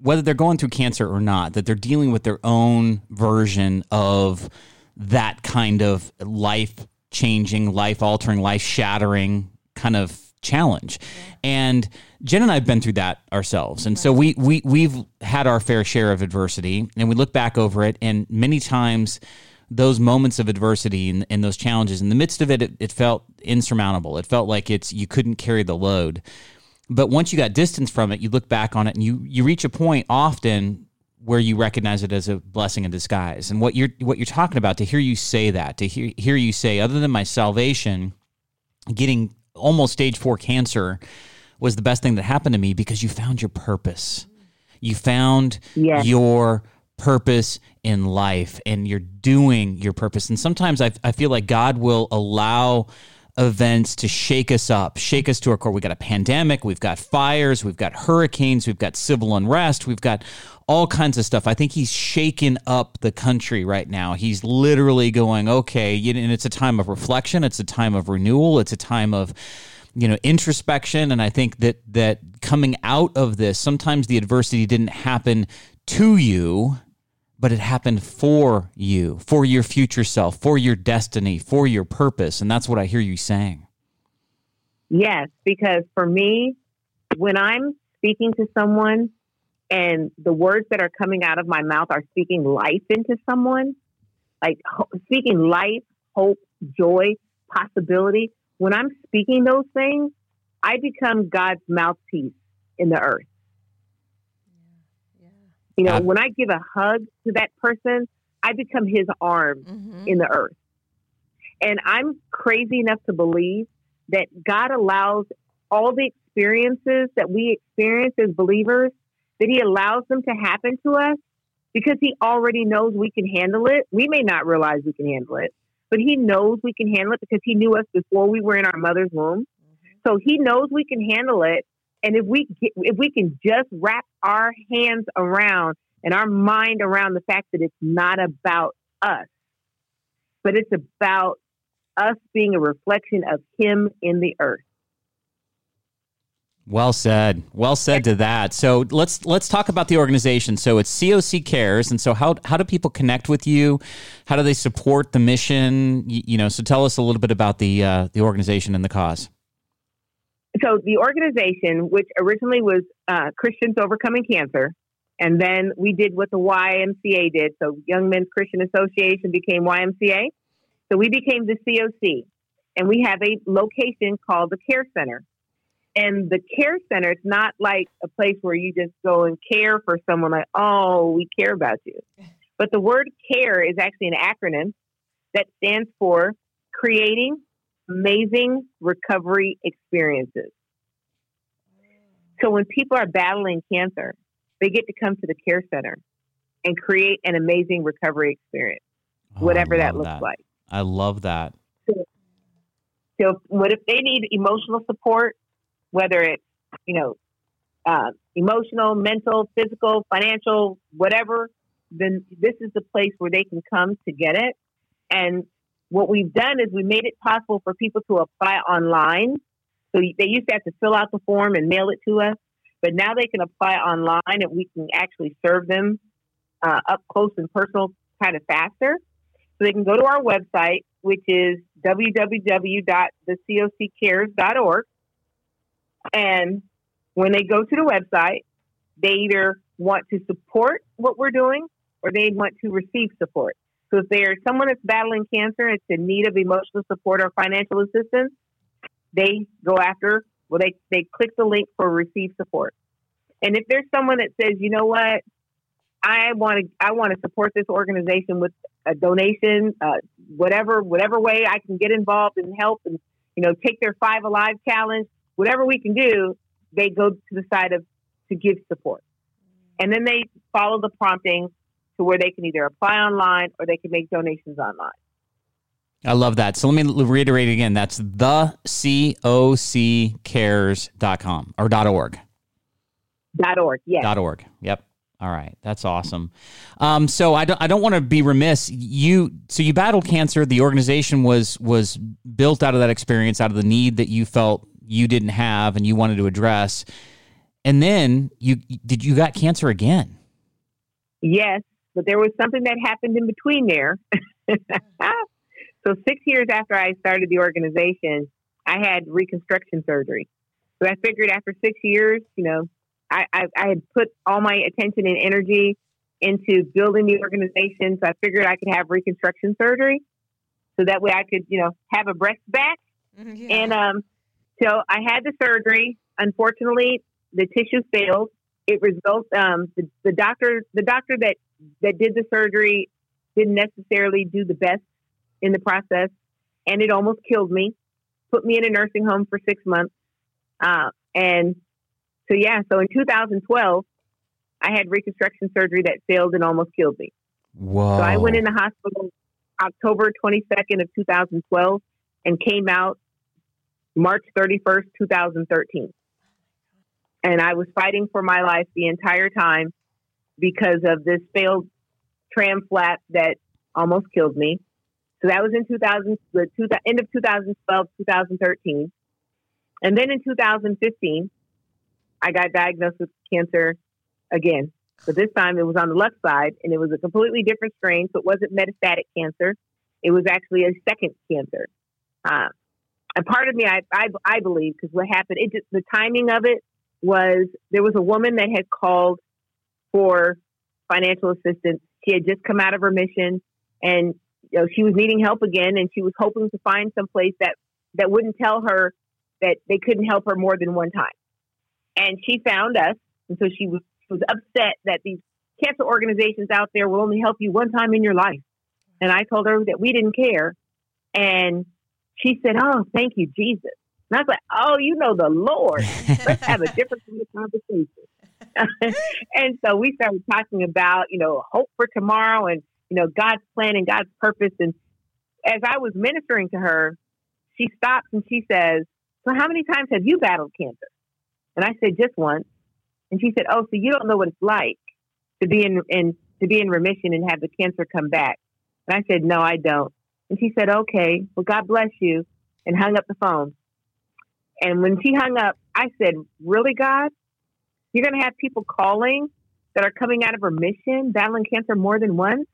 whether they're going through cancer or not, that they're dealing with their own version of that kind of life changing, life altering, life shattering kind of challenge. And Jen and I have been through that ourselves. And so we, we, we've had our fair share of adversity and we look back over it. And many times, those moments of adversity and, and those challenges, in the midst of it, it, it felt insurmountable. It felt like it's you couldn't carry the load. But once you got distance from it, you look back on it and you, you reach a point often where you recognize it as a blessing in disguise. And what you're what you're talking about, to hear you say that, to hear hear you say, other than my salvation, getting almost stage four cancer was the best thing that happened to me because you found your purpose. You found yes. your purpose in life and you're doing your purpose. And sometimes I, I feel like God will allow events to shake us up, shake us to our core. We've got a pandemic, we've got fires, we've got hurricanes, we've got civil unrest, we've got all kinds of stuff. I think he's shaking up the country right now. He's literally going, okay, and it's a time of reflection, it's a time of renewal, it's a time of you know introspection and i think that that coming out of this sometimes the adversity didn't happen to you but it happened for you, for your future self, for your destiny, for your purpose. And that's what I hear you saying. Yes, because for me, when I'm speaking to someone and the words that are coming out of my mouth are speaking life into someone, like speaking life, hope, joy, possibility, when I'm speaking those things, I become God's mouthpiece in the earth. You know, when I give a hug to that person, I become his arm mm-hmm. in the earth. And I'm crazy enough to believe that God allows all the experiences that we experience as believers, that he allows them to happen to us because he already knows we can handle it. We may not realize we can handle it, but he knows we can handle it because he knew us before we were in our mother's womb. Mm-hmm. So he knows we can handle it. And if we get, if we can just wrap our hands around and our mind around the fact that it's not about us, but it's about us being a reflection of Him in the earth. Well said. Well said to that. So let's let's talk about the organization. So it's COC Cares, and so how how do people connect with you? How do they support the mission? You, you know, so tell us a little bit about the uh, the organization and the cause so the organization, which originally was uh, Christians Overcoming Cancer, and then we did what the YMCA did. So Young Men's Christian Association became YMCA. So we became the COC, and we have a location called the Care Center. And the Care Center, it's not like a place where you just go and care for someone like, oh, we care about you. But the word care is actually an acronym that stands for creating amazing recovery experiences. So when people are battling cancer, they get to come to the care center and create an amazing recovery experience, oh, whatever that looks that. like. I love that. So, so, what if they need emotional support, whether it's, you know, uh, emotional, mental, physical, financial, whatever, then this is the place where they can come to get it. And what we've done is we made it possible for people to apply online. So they used to have to fill out the form and mail it to us, but now they can apply online and we can actually serve them uh, up close and personal kind of faster. So they can go to our website, which is www.thecoccares.org. And when they go to the website, they either want to support what we're doing or they want to receive support. So if there's someone that's battling cancer and it's in need of emotional support or financial assistance, they go after, well, they, they click the link for receive support. And if there's someone that says, you know what, I want to, I want to support this organization with a donation, uh, whatever, whatever way I can get involved and help and, you know, take their five alive challenge, whatever we can do, they go to the side of to give support. And then they follow the prompting to where they can either apply online or they can make donations online. I love that. So let me reiterate again. That's the COCcares.com or .org. Dot .org, yes. Dot .org. Yep. All right, that's awesome. Um, so I don't, I don't want to be remiss. You, so you battled cancer. The organization was was built out of that experience, out of the need that you felt you didn't have and you wanted to address. And then you did you got cancer again? Yes, but there was something that happened in between there. so six years after I started the organization, I had reconstruction surgery. So I figured after six years, you know, I, I, I had put all my attention and energy into building the organization. So I figured I could have reconstruction surgery, so that way I could, you know, have a breast back. Mm-hmm, yeah. And um, so I had the surgery. Unfortunately, the tissue failed. It results. Um, the, the doctor, the doctor that that did the surgery, didn't necessarily do the best in the process, and it almost killed me. Put me in a nursing home for six months, uh, and so yeah. So in 2012, I had reconstruction surgery that failed and almost killed me. Whoa! So I went in the hospital October 22nd of 2012 and came out March 31st, 2013 and I was fighting for my life the entire time because of this failed tram flap that almost killed me. So that was in 2000, the two, end of 2012, 2013. And then in 2015, I got diagnosed with cancer again. But this time it was on the left side and it was a completely different strain. So it wasn't metastatic cancer. It was actually a second cancer. Uh, and part of me, I, I, I believe, because what happened, it just, the timing of it was there was a woman that had called for financial assistance. She had just come out of remission and you know, she was needing help again and she was hoping to find some place that, that wouldn't tell her that they couldn't help her more than one time. And she found us. And so she was, was upset that these cancer organizations out there will only help you one time in your life. And I told her that we didn't care. And she said, Oh, thank you, Jesus. And I was like, oh, you know the Lord. Let's have a different kind of conversation. and so we started talking about, you know, hope for tomorrow and, you know, God's plan and God's purpose. And as I was ministering to her, she stops and she says, So how many times have you battled cancer? And I said, Just once. And she said, Oh, so you don't know what it's like to be in, in to be in remission and have the cancer come back. And I said, No, I don't. And she said, Okay, well God bless you and hung up the phone. And when she hung up, I said, Really, God? You're going to have people calling that are coming out of remission, battling cancer more than once?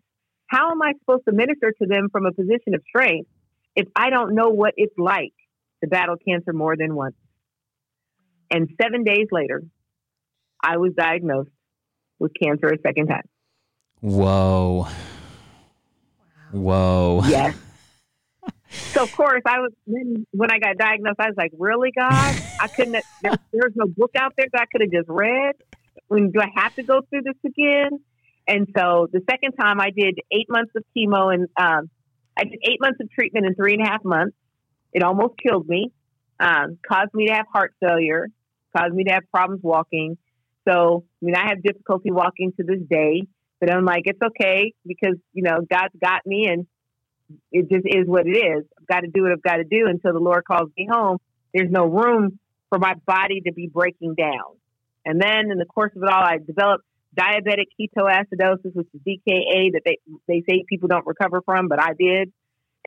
How am I supposed to minister to them from a position of strength if I don't know what it's like to battle cancer more than once? And seven days later, I was diagnosed with cancer a second time. Whoa. Whoa. Yes. So of course I was then when I got diagnosed, I was like, "Really, God? I couldn't. There, there's no book out there that I could have just read. When do I have to go through this again?" And so the second time, I did eight months of chemo and um, I did eight months of treatment in three and a half months. It almost killed me, um, caused me to have heart failure, caused me to have problems walking. So I mean, I have difficulty walking to this day, but I'm like, it's okay because you know God's got me and it just is what it is. I've got to do what I've got to do until the Lord calls me home. There's no room for my body to be breaking down. And then in the course of it all, I developed diabetic ketoacidosis, which is DKA that they, they say people don't recover from, but I did.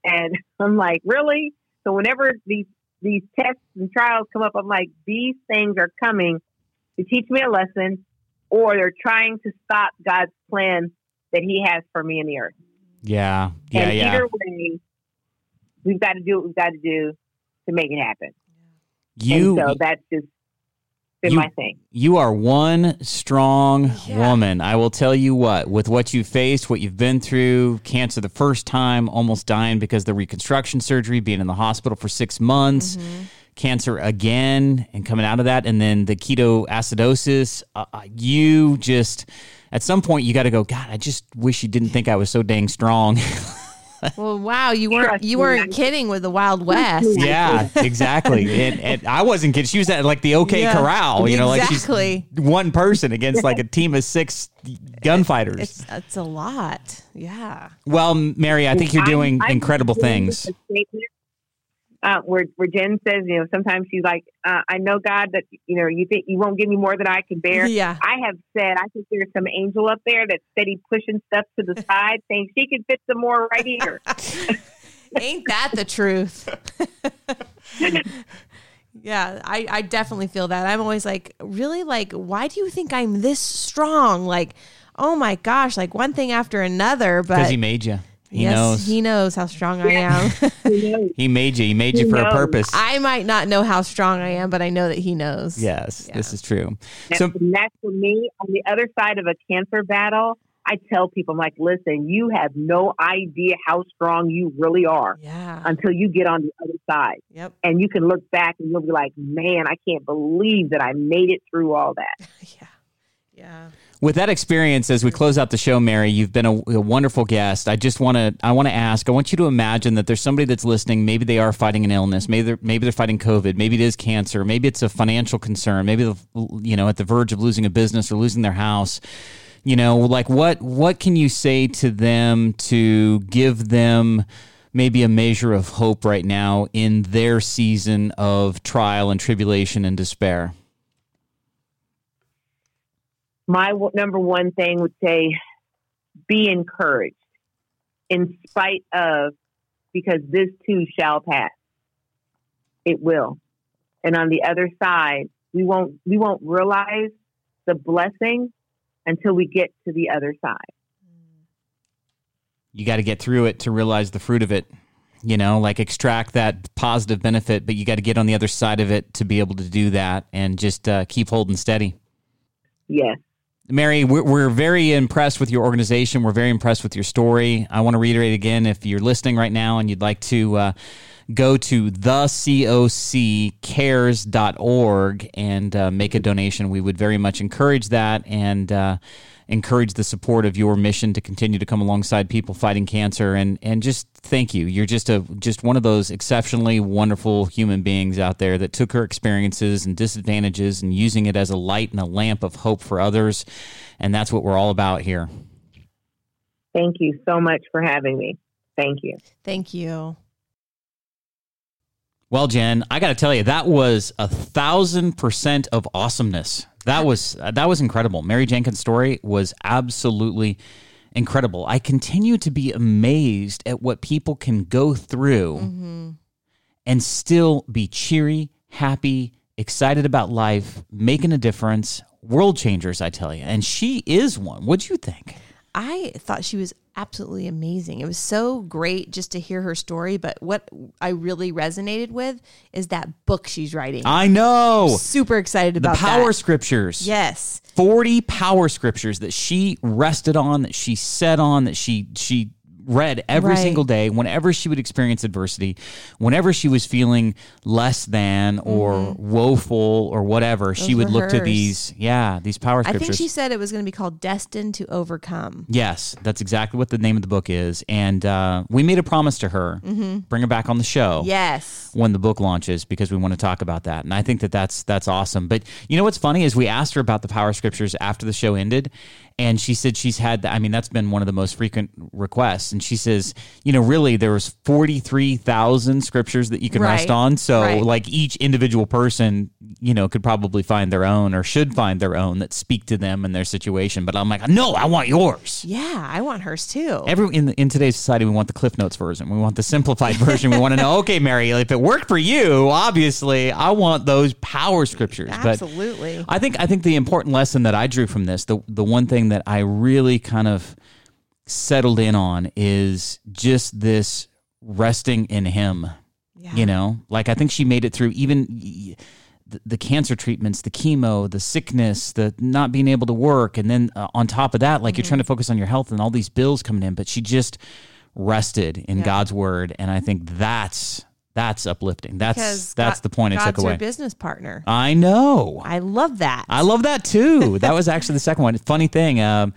And I'm like, really? So whenever these, these tests and trials come up, I'm like, these things are coming to teach me a lesson or they're trying to stop God's plan that he has for me in the earth. Yeah. Yeah. And yeah. either way, we've got to do what we've got to do to make it happen. You and so that's just been You- my thing. You are one strong Yeah. woman. I will tell you what, with what you faced, what you've been through, cancer the first time, almost dying because of the reconstruction surgery, being in the hospital for six months, cancer again, and coming out of that, and then the ketoacidosis. Uh, uh, you just, at some point, you got to go, God, I just wish you didn't think I was so dang strong. Well, wow, you weren't you weren't kidding with the Wild West. yeah, exactly. And, and I wasn't kidding. She was at like the OK Yeah. Corral, you know, Exactly. like she's one person against like a team of six gunfighters. It's it's a lot. Yeah. Well, Mary, I think you're doing I'm- I'm incredible things. A statement, Uh, where where Jen says, you know, sometimes she's like, uh, I know God that you know you think you won't give me more than I can bear. Yeah. I have said I think there's some angel up there that's steady pushing stuff to the side, saying she can fit some more right here. Ain't that the truth? yeah, I, I definitely feel that. I'm always like, really? Like, why do you think I'm this strong? Like, oh my gosh, like one thing after another. But Because But he made you. He yes, knows. he knows how strong I am. He made you. He made you He for a purpose. I might not know how strong I am, but I know that he knows. yes, Yeah. this is true. And So, that's for me. On the other side of a cancer battle, I tell people, I'm like, listen, you have no idea how strong you really are Yeah. until you get on the other side. Yep. And you can look back and you'll be like, man, I can't believe that I made it through all that. Yeah. Yeah. with that experience, as we close out the show, Mary, you've been a, a wonderful guest. I just want to, I want to ask, I want you to imagine that there's somebody that's listening. Maybe they are fighting an illness. Maybe they're, maybe they're fighting COVID. Maybe it is cancer. Maybe it's a financial concern. Maybe they're, you know, at the verge of losing a business or losing their house. You know, like what, what can you say to them to give them maybe a measure of hope right now in their season of trial and tribulation and despair? My w- number one thing would say, be encouraged in spite of, because this too shall pass. It will. And on the other side, we won't, we won't realize the blessing until we get to the other side. you got to get through it to realize the fruit of it you know like extract that positive benefit but you got to get on the other side of it to be able to do that and just uh, keep holding steady Yes. Mary we're, very impressed with your organization. We're very impressed with your story. I want to reiterate again if you're listening right now and you'd like to uh, go to thecoccares.org and uh, make a donation we would very much encourage that. And uh, encourage the support of your mission to continue to come alongside people fighting cancer and and just thank you you're just a just one of those exceptionally wonderful human beings out there that took her experiences and disadvantages and using it as a light and a lamp of hope for others and that's what we're all about here Thank you so much for having me. Thank you. Thank you. Well, Jen, I got to tell you, that was a thousand percent of awesomeness. That was that was incredible. Mary Jenkins' story was absolutely incredible. I continue to be amazed at what people can go through mm-hmm. and still be cheery, happy, excited about life, making a difference, world changers. I tell you, and she is one. What'd you think? I thought she was absolutely amazing. It was so great just to hear her story. But what I really resonated with is that book she's writing. I know Super excited about the power that. scriptures. Yes. 40 power scriptures that she rested on, that she said on, that she she read every Right. single day whenever she would experience adversity, whenever she was feeling less than or woeful or whatever, she Mm-hmm. Would look to these, yeah, these power I scriptures. think she said it was going to be called Destined to Overcome. Yes, that's exactly what the name of the book is. And uh, we made a promise to her, bring her back on the show Mm-hmm. Yes. when the book launches because we want to talk about that. And I think that that's that's awesome. But you know what's funny is we asked her about the power scriptures after the show ended, and she said she's had. That. I mean, that's been one of the most frequent requests. And she says, you know, really there was forty three thousand scriptures that you can rest on. So Right. like each individual person, you know, could probably find their own or should find their own that speak to them and their situation. But I'm like, no, I want yours. Yeah, I want hers too. Every in in today's society, we want the Cliff Notes version. We want the simplified version. We want to know, okay, Mary, if it worked for you, obviously, I want those power scriptures. Absolutely. But I think I think the important lesson that I drew from this, the the one thing that I really kind of settled in on is just this resting in Him. yeah. You know, like I think she made it through even the, the cancer treatments, the chemo, the sickness, the not being able to work, and then uh, on top of that, like you're trying to focus on your health and all these bills coming in. But she just rested in Yeah. God's word, and I think that's that's uplifting. That's Because that's God- the point I took away. your business partner. I know. I love that. I love that too. that was actually the second one. Funny thing, um,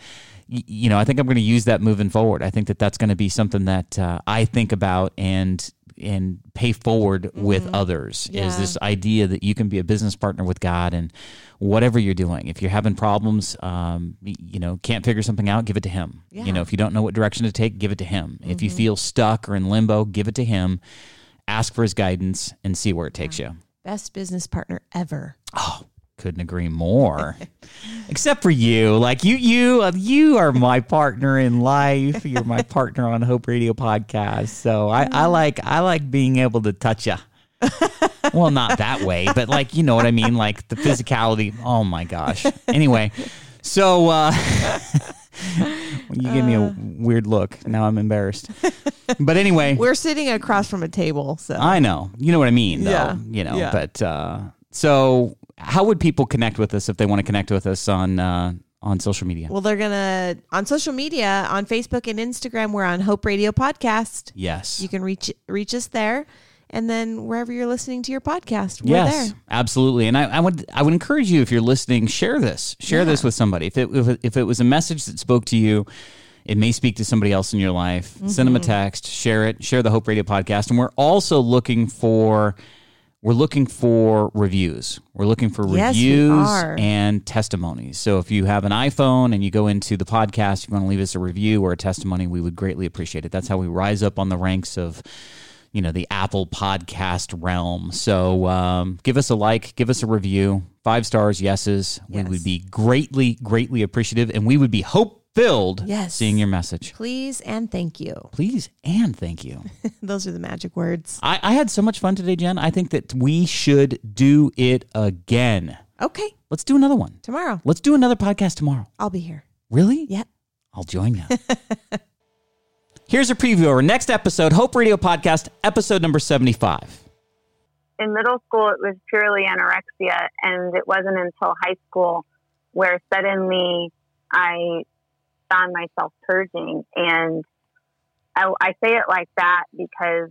y- you know, I think I'm going to use that moving forward. I think that that's going to be something that uh, I think about and and pay forward with others. Is this idea that you can be a business partner with God and whatever you're doing. If you're having problems, um, you know, can't figure something out, give it to Him. Yeah. You know, if you don't know what direction to take, give it to Him. If you feel stuck or in limbo, give it to Him. Ask for His guidance and see where it takes you. Best business partner ever. Oh, couldn't agree more. Except for you, like you, you, uh, you are my partner in life. You're my partner on Hope Radio podcast. So I, I like, I like being able to touch you. well, not that way, but like you know what I mean, like the physicality. Oh my gosh. Anyway, so uh, you gave me a weird look. Now I'm embarrassed. But anyway, We're sitting across from a table, so I know. You know what I mean, though. Yeah. You know, Yeah. but uh, so how would people connect with us if they want to connect with us on uh, on social media? well, they're gonna on social media on Facebook and Instagram. We're on Hope Radio Podcast. yes. You can reach reach us there, and then wherever you're listening to your podcast, we're yes, there. absolutely. And I, I would I would encourage you if you're listening, share this, share this with somebody. If it, if it if it was a message that spoke to you, it may speak to somebody else in your life. Send Mm-hmm. them a text, share it, share the Hope Radio podcast, and we're also looking for we're looking for reviews. We're looking for Yes, reviews and testimonies. So if you have an iPhone and you go into the podcast, you want to leave us a review or a testimony, we would greatly appreciate it. That's how we rise up on the ranks of you know the Apple podcast realm. So um, give us a like, give us a review, five stars, yeses. We would be greatly, greatly appreciative, and we would be hope filled Yes. seeing your message. Please and thank you. Please and thank you. Those are the magic words. I, I had so much fun today, Jen. I think that we should do it again. Okay, Let's do another one. tomorrow Let's do another podcast tomorrow. I'll be here. Really? Yep. I'll join you. Here's a preview of our next episode, Hope Radio Podcast, episode number 75. in middle school it was purely anorexia and it wasn't until high school where suddenly i found myself purging. And I, I say it like that because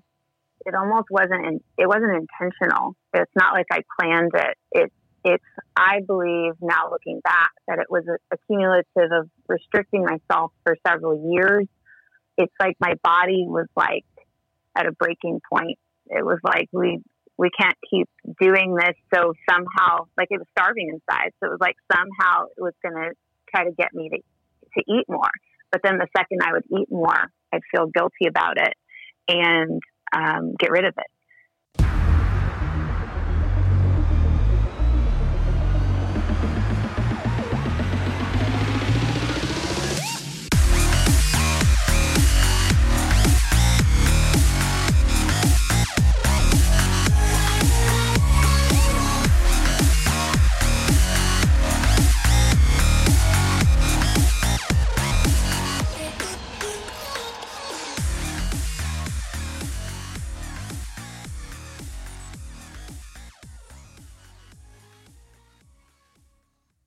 it almost wasn't it wasn't intentional. It's not like i planned it. It it's i believe now looking back that it was a, a cumulative of restricting myself for several years it's like my body was like at a breaking point it was like we we can't keep doing this. So somehow, like it was starving inside. So it was like somehow it was going to try to get me to, to eat more. But then the second I would eat more, I'd feel guilty about it and um, get rid of it.